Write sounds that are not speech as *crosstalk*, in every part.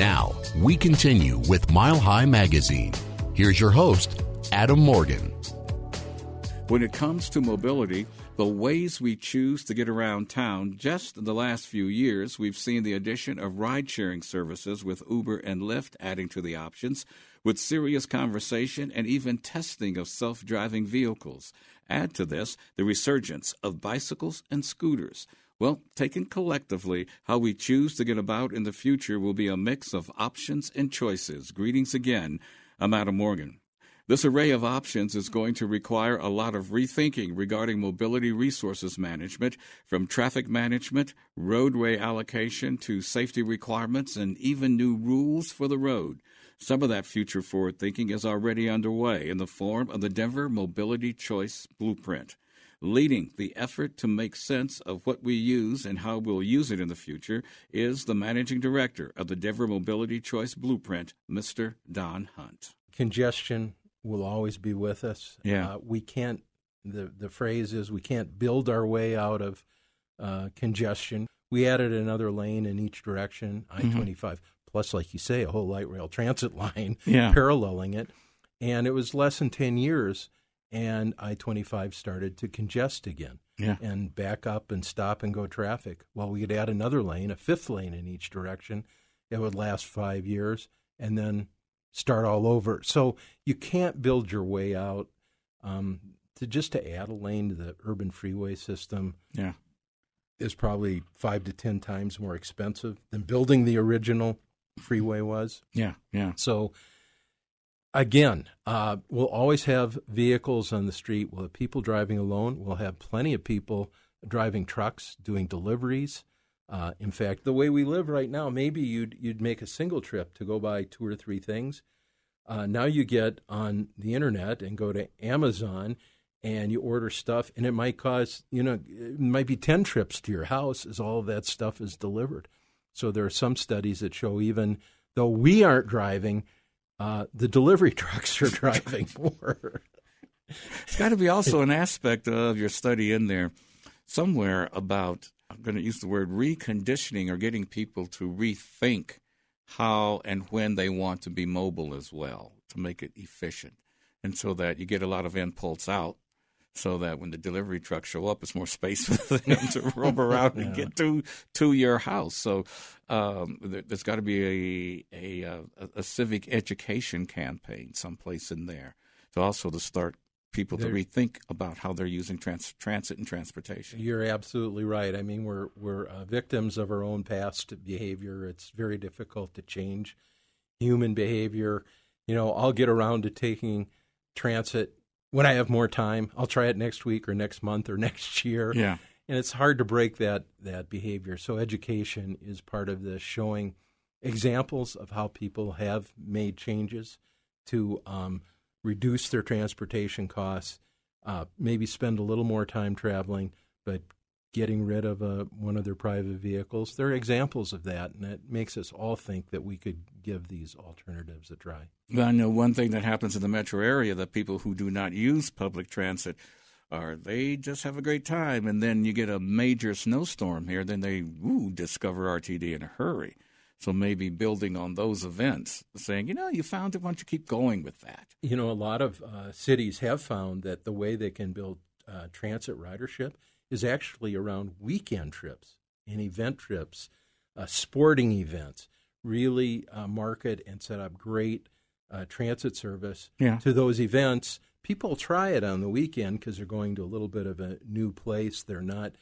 Now, we continue with Mile High Magazine. Here's your host, Adam Morgan. When it comes to mobility, the ways we choose to get around town, just in the last few years, we've seen the addition of ride sharing services with Uber and Lyft adding to the options, with serious conversation and even testing of self driving vehicles. Add to this the resurgence of bicycles and scooters. Well, taken collectively, how we choose to get about in the future will be a mix of options and choices. Greetings again. I'm Adam Morgan. This array of options is going to require a lot of rethinking regarding mobility resources management, from traffic management, roadway allocation to safety requirements, and even new rules for the road. Some of that future forward thinking is already underway in the form of the Denver Mobility Choice Blueprint. Leading the effort to make sense of what we use and how we'll use it in the future is the managing director of the Denver Mobility Choice Blueprint, Mr. Don Hunt. Congestion will always be with us. Yeah. Uh, we can't, the, the phrase is, we can't build our way out of uh, congestion. We added another lane in each direction, I 25, plus, like you say, a whole light rail transit *laughs* line Yeah. paralleling it. And it was less than 10 years, and I 25 started to congest again Yeah. and back up and stop and go traffic. Well, we could add another lane, a fifth lane in each direction. It would last five years and then start all over. So you can't build your way out. Um, to just to add a lane to the urban freeway system Yeah. is probably five to ten times more expensive than building the original freeway was. Yeah. Yeah. So again, uh, we'll always have vehicles on the street. We'll have people driving alone. We'll have plenty of people driving trucks, doing deliveries. Uh, in fact, the way we live right now, maybe you'd you'd make a single trip to go buy two or three things. Uh, now you get on the internet and go to Amazon and you order stuff, and it might cost you know it might be ten trips to your house as all of that stuff is delivered. So there are some studies that show even though we aren't driving, uh, the delivery *laughs* trucks are driving *laughs* more. It's got to be also an aspect of your study in there somewhere about, I'm going to use the word reconditioning or getting people to rethink how and when they want to be mobile as well to make it efficient. And so that you get a lot of impulse out so that when the delivery trucks show up, it's more space *laughs* for them to roam *laughs* around and get to to your house. So um, there, there's got to be a, a a civic education campaign someplace in there to also to start people to rethink about how they're using trans- transit and transportation. You're absolutely right. I mean, we're we're uh, victims of our own past behavior. It's very difficult to change human behavior. You know, I'll get around to taking transit when I have more time. I'll try it next week or next month or *laughs* next year. Yeah. and it's hard to break that that behavior. So education is part of this, showing examples of how people have made changes to um, reduce their transportation costs, uh, maybe spend a little more time traveling, but getting rid of uh, one of their private vehicles. There are examples of that, and it makes us all think that we could give these alternatives a try. Well, I know one thing that happens in the metro area that people who do not use public transit are they just have a great time, and then you get a major snowstorm here, then they ooh, discover RTD in a hurry. So maybe building on those events, saying, you know, you found it, why don't you keep going with that? You know, a lot of uh, cities have found that the way they can build uh, transit ridership is actually around weekend trips and event trips, uh, sporting events. Really uh, market and set up great uh, transit service Yeah. to those events. People try it on the weekend because they're going to a little bit of a new place. They're not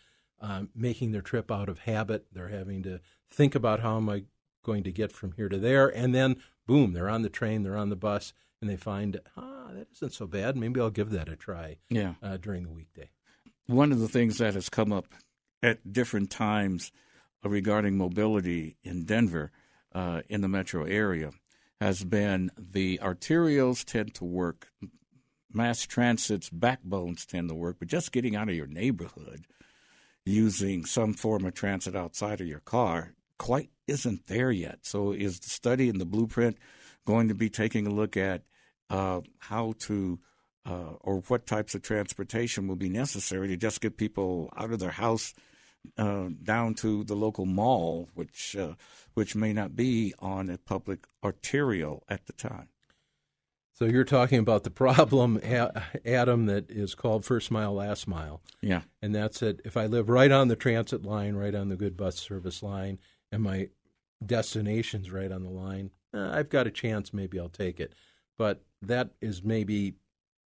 um, making their trip out of habit. They're having to think about how am I going to get from here to there, and then boom, they're on the train, they're on the bus, and they find ah, that isn't so bad. Maybe I'll give that a try Yeah. uh, during the weekday. One of the things that has come up at different times regarding mobility in Denver, uh, in the metro area, has been the arterials tend to work, mass transit's backbones tend to work, but just getting out of your neighborhood using some form of transit outside of your car quite isn't there yet. So, is the study and the blueprint going to be taking a look at uh, how to uh, or what types of transportation will be necessary to just get people out of their house, uh, down to the local mall, which uh, which may not be on a public arterial at the time. So you're talking about the problem, Adam, that is called first mile, last mile. Yeah. And that's it. If I live right on the transit line, right on the good bus service line, and my destination's right on the line, uh, I've got a chance. Maybe I'll take it. But that is maybe,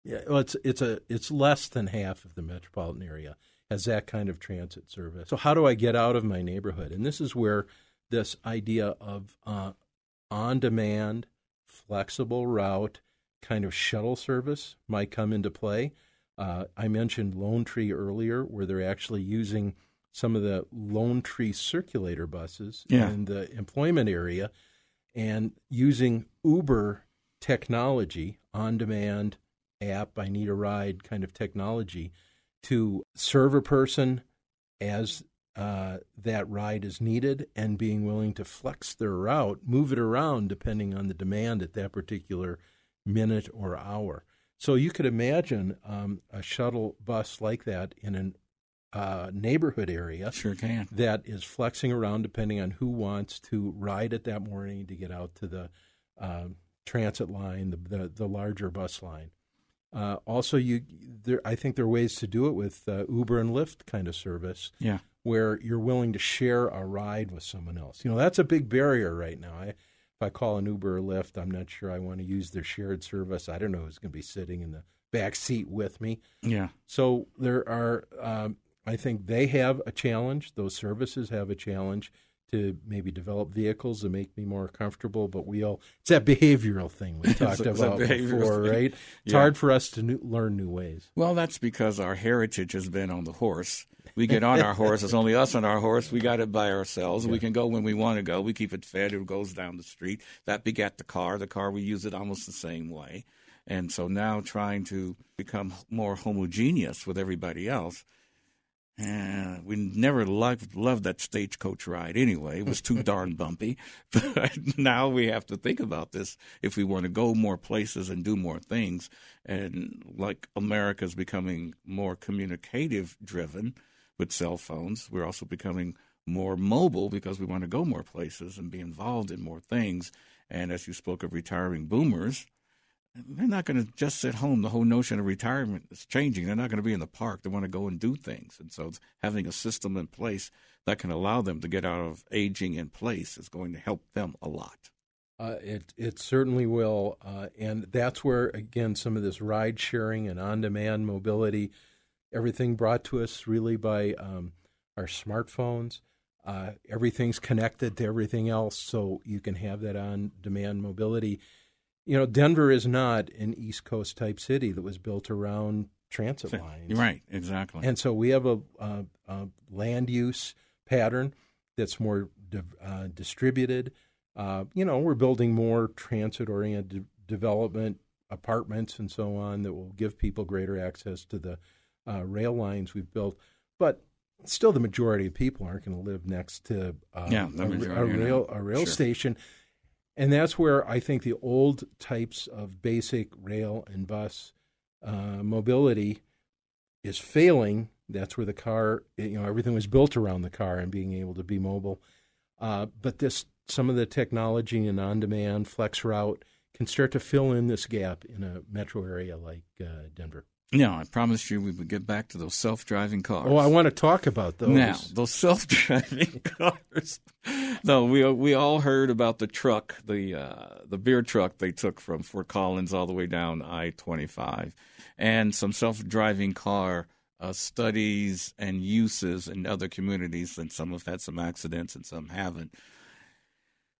yeah, well, it's it's a it's less than half of the metropolitan area has that kind of transit service. So how do I get out of my neighborhood? And this is where this idea of uh, on demand, flexible route kind of shuttle service might come into play. Uh, I mentioned Lone Tree earlier, where they're actually using some of the Lone Tree circulator buses yeah. in the employment area and using Uber technology, on demand app, I need a ride kind of technology to serve a person as uh, that ride is needed and being willing to flex their route, move it around depending on the demand at that particular minute or hour. So you could imagine um, a shuttle bus like that in an uh, neighborhood area. Sure can. That is flexing around depending on who wants to ride it that morning to get out to the uh, transit line, the, the, the larger bus line. Uh, also, you there, I think there are ways to do it with uh, Uber and Lyft kind of service. Yeah. Where you're willing to share a ride with someone else. You know, that's a big barrier right now. I, if I call an Uber or Lyft, I'm not sure I want to use their shared service. I don't know who's going to be sitting in the back seat with me. Yeah. So there are, um, I think they have a challenge. Those services have a challenge to maybe develop vehicles that make me more comfortable. But we all, it's that behavioral thing we *laughs* talked about before, thing. right? It's yeah. hard for us to new, learn new ways. Well, that's because our heritage has been on the horse. We get on our horse. It's only us on our horse. We got it by ourselves. Yeah. We can go when we want to go. We keep it fed. It goes down the street. That begat the car. The car, we use it almost the same way. And so now trying to become more homogeneous with everybody else – uh, we never loved, loved that stagecoach ride anyway. It was too *laughs* darn bumpy. *laughs* But now we have to think about this if we want to go more places and do more things. And like America's becoming more communicative driven with cell phones, we're also becoming more mobile because we want to go more places and be involved in more things. And as you spoke of retiring boomers, they're not going to just sit home. The whole notion of retirement is changing. They're not going to be in the park. They want to go and do things. And so having a system in place that can allow them to get out of aging in place is going to help them a lot. Uh, it it certainly will, uh, and that's where again some of this ride sharing and on demand mobility, everything brought to us really by um, our smartphones. Uh, everything's connected to everything else, so you can have that on demand mobility you know, Denver is not an East Coast type city that was built around transit lines. Right, exactly. And so we have a, a, a land use pattern that's more di- uh, distributed. Uh, you know, we're building more transit oriented de- development, apartments, and so on that will give people greater access to the uh, rail lines we've built. But still, the majority of people aren't going to live next to uh, yeah, a, a, rail a rail sure. station. And that's where I think the old types of basic rail and bus uh, mobility is failing. That's where the car, you know, everything was built around the car and being able to be mobile. Uh, but this, some of the technology and on-demand flex route can start to fill in this gap in a metro area like uh, Denver. No, I promised you we would get back to those self-driving cars. Oh, I want to talk about those. Now, those self-driving *laughs* cars. *laughs* no, we we all heard about the truck, the uh, the beer truck they took from Fort Collins all the way down I-25, and some self-driving car uh, studies and uses in other communities, and some have had some accidents and some haven't.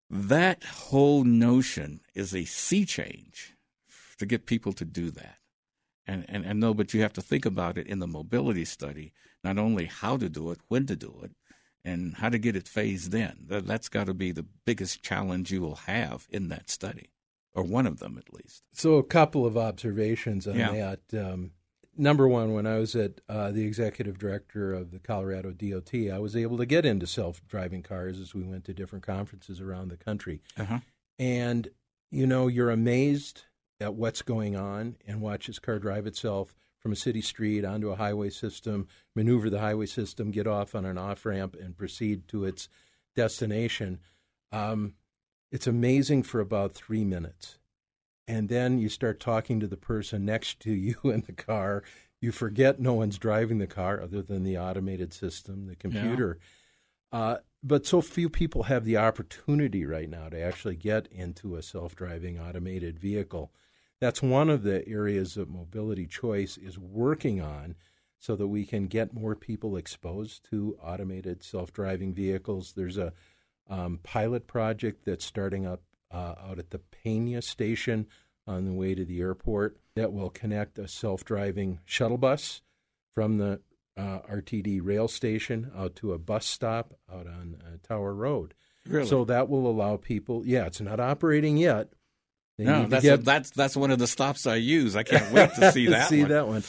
That whole notion is a sea change to get people to do that. And, and, and no, but you have to think about it in the mobility study, not only how to do it, when to do it, and how to get it phased in. That, that's got to be the biggest challenge you will have in that study, or one of them at least. So, a couple of observations on yeah. that. Um, number one, when I was at uh, the executive director of the Colorado DOT, I was able to get into self driving cars as we went to different conferences around the country. Uh-huh. And, you know, you're amazed at what's going on and watch his car drive itself from a city street onto a highway system, maneuver the highway system, get off on an off ramp, and proceed to its destination. Um, it's amazing for about three minutes. And then you start talking to the person next to you *laughs* in the car. You forget no one's driving the car other than the automated system, the computer. Yeah. Uh, but so few people have the opportunity right now to actually get into a self driving automated vehicle. That's one of the areas that Mobility Choice is working on so that we can get more people exposed to automated self driving vehicles. There's a um, pilot project that's starting up uh, out at the Pena station on the way to the airport that will connect a self driving shuttle bus from the uh, RTD rail station out to a bus stop out on uh, Tower Road. Really? So that will allow people. Yeah, it's not operating yet. They no, that's get, a, that's that's one of the stops I use. I can't wait to *laughs* see that. see one. that one.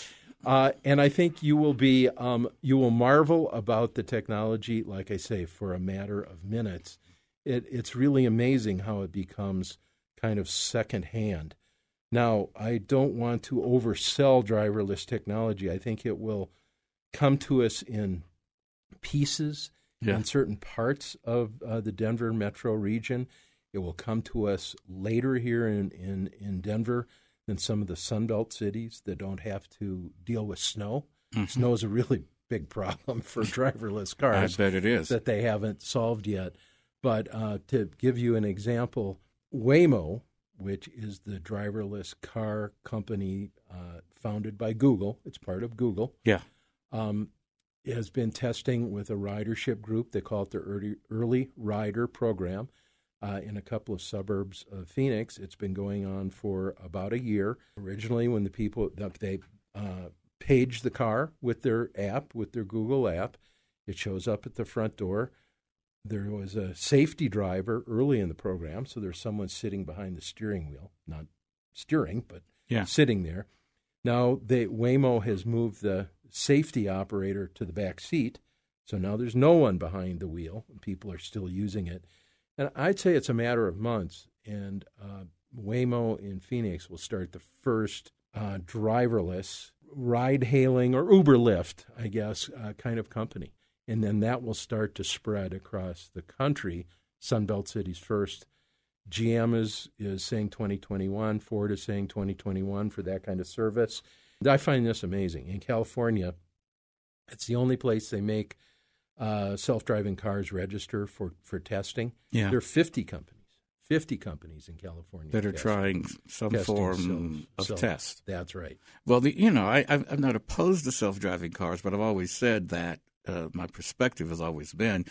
Uh, and I think you will be um, you will marvel about the technology. Like I say, for a matter of minutes, it, it's really amazing how it becomes kind of secondhand. Now, I don't want to oversell driverless technology. I think it will come to us in pieces yeah. in certain parts of uh, the Denver metro region. It will come to us later here in, in, in Denver than some of the Sunbelt cities that don't have to deal with snow. Mm-hmm. Snow is a really *laughs* big problem for *laughs* driverless cars. I bet it is. That they haven't solved yet. But uh, to give you an example, Waymo, which is the driverless car company uh, founded by Google, it's part of Google. Yeah um, has been testing with a ridership group. They call it the Early, Early Rider Program uh, in a couple of suburbs of Phoenix. It's been going on for about a year. Originally, when the people they uh, page the car with their app, with their Google app, it shows up at the front door. There was a safety driver early in the program, so there's someone sitting behind the steering wheel, not steering, but yeah. sitting there. Now, they, Waymo has moved the safety operator to the back seat. So now there's no one behind the wheel. People are still using it. And I'd say it's a matter of months. And uh, Waymo in Phoenix will start the first uh, driverless ride hailing or Uber Lyft, I guess, uh, kind of company. And then that will start to spread across the country. Sunbelt cities first. GM is, is saying 2021. Ford is saying 2021 for that kind of service. I find this amazing. In California, it's the only place they make uh, self-driving cars register for, for testing. Yeah. There are 50 companies, 50 companies in California that are testing, trying some form self, of self, test. That's right. Well, the, you know, I, I'm not opposed to self-driving cars, but I've always said that uh, my perspective has always been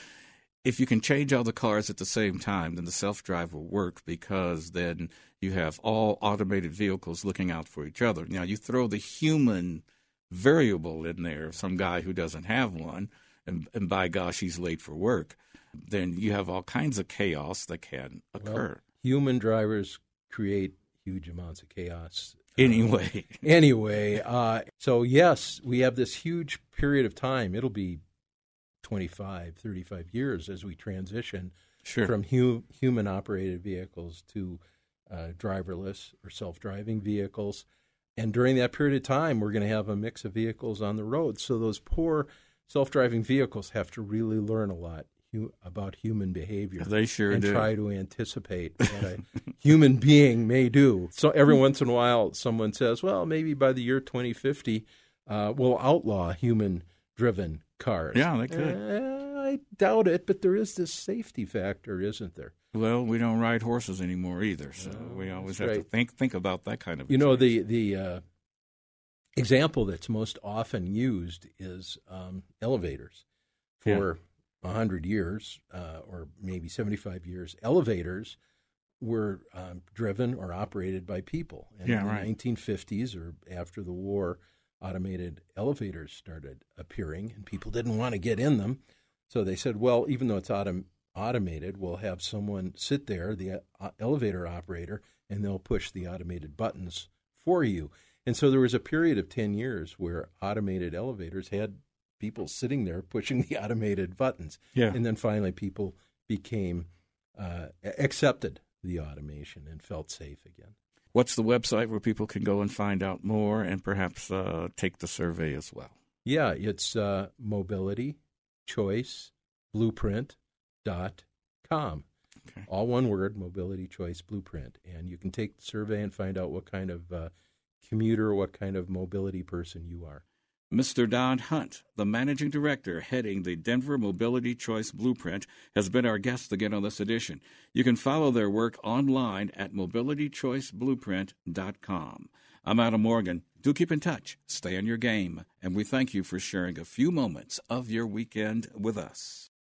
if you can change all the cars at the same time, then the self drive will work because then you have all automated vehicles looking out for each other. Now, you throw the human variable in there, some guy who doesn't have one, and, and by gosh, he's late for work, then you have all kinds of chaos that can occur. Well, human drivers create huge amounts of chaos. Anyway. *laughs* anyway, uh, so yes, we have this huge period of time. It'll be 25, 35 years as we transition sure. from hu- human operated vehicles to uh, driverless or self driving vehicles. And during that period of time, we're going to have a mix of vehicles on the road. So those poor self driving vehicles have to really learn a lot hu- about human behavior. They sure and do. try to anticipate what a *laughs* human being may do. So every once in a while, someone says, well, maybe by the year 2050, uh, we'll outlaw human driven cars. Yeah, they could. Uh, I doubt it, but there is this safety factor, isn't there? Well, we don't ride horses anymore either, so no, we always have right. to think think about that kind of. You know, the the uh, example that's most often used is um, elevators. For a yeah. hundred years, uh, or maybe seventy-five years, elevators were um, driven or operated by people. And yeah, in right. the 1950s or after the war, automated elevators started appearing, and people didn't want to get in them. So they said, well, even though it's autom- automated, we'll have someone sit there, the uh, elevator operator, and they'll push the automated buttons for you. And so there was a period of 10 years where automated elevators had people sitting there pushing the *laughs* automated buttons. Yeah. And then finally, people became uh, accepted the automation and felt safe again. What's the website where people can go and find out more and perhaps uh, take the survey as well? Yeah, it's uh, mobility choice blueprint.com. Okay. All one word, mobility choice blueprint. And you can take the survey and find out what kind of uh, commuter, what kind of mobility person you are. Mr. Don Hunt, the managing director heading the Denver Mobility Choice Blueprint, has been our guest again on this edition. You can follow their work online at mobilitychoiceblueprint.com. I'm Adam Morgan. Do keep in touch, stay on your game, and we thank you for sharing a few moments of your weekend with us.